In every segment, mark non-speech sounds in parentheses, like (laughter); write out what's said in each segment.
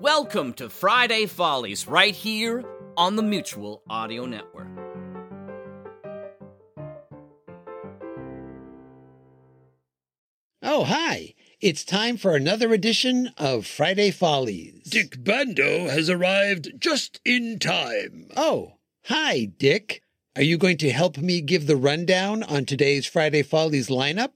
Welcome to Friday Follies right here on the Mutual Audio Network. Oh, hi. It's time for another edition of Friday Follies. Dick Bando has arrived just in time. Oh, hi, Dick. Are you going to help me give the rundown on today's Friday Follies lineup?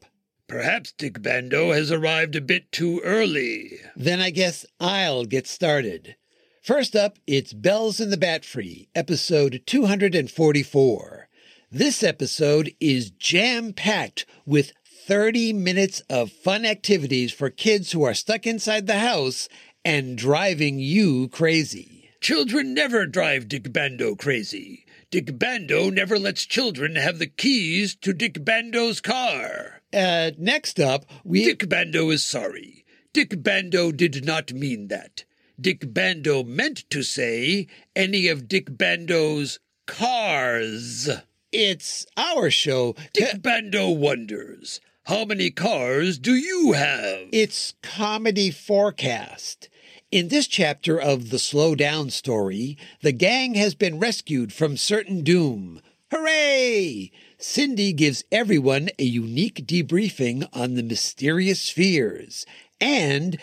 Perhaps Dick Bando has arrived a bit too early. Then I guess I'll get started. First up, it's Bells in the Batfry, episode 244. This episode is jam packed with 30 minutes of fun activities for kids who are stuck inside the house and driving you crazy. Children never drive Dick Bando crazy. Dick Bando never lets children have the keys to Dick Bando's car. Uh, next up, we. Dick Bando is sorry. Dick Bando did not mean that. Dick Bando meant to say any of Dick Bando's cars. It's our show. Dick Bando wonders, how many cars do you have? It's Comedy4Cast. In this chapter of the Slow Down story, the gang has been rescued from certain doom. Hooray! Cindy gives everyone a unique debriefing on the mysterious spheres, and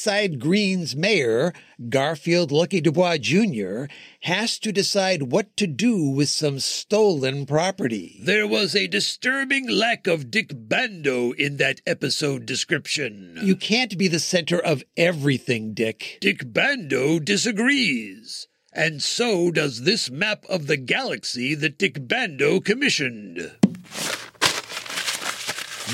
Grassside Green's mayor, Garfield Lucky Dubois Jr., has to decide what to do with some stolen property. There was a disturbing lack of Dick Bando in that episode description. You can't be the center of everything, Dick. Dick Bando disagrees. And so does this map of the galaxy that Dick Bando commissioned.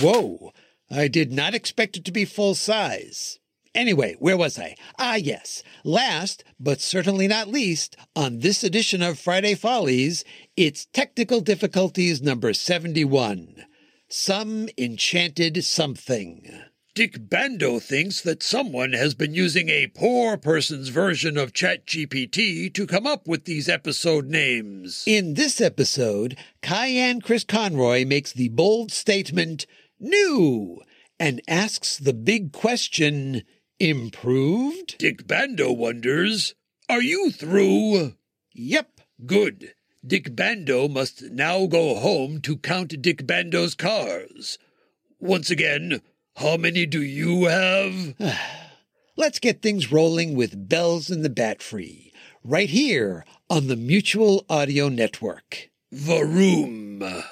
Whoa, I did not expect it to be full size. Anyway, where was I? Ah, yes. Last, but certainly not least, on this edition of Friday Follies, it's Technical Difficulties number 71. Some enchanted something. Dick Bando thinks that someone has been using a poor person's version of ChatGPT to come up with these episode names. In this episode, Cayenne Chris Conroy makes the bold statement, new, and asks the big question, improved? Dick Bando wonders, are you through? Yep. Good. Dick Bando must now go home to count Dick Bando's cars. Once again, how many do you have? (sighs) Let's get things rolling with Bells in the Batfry, right here on the Mutual Audio Network. Varoom.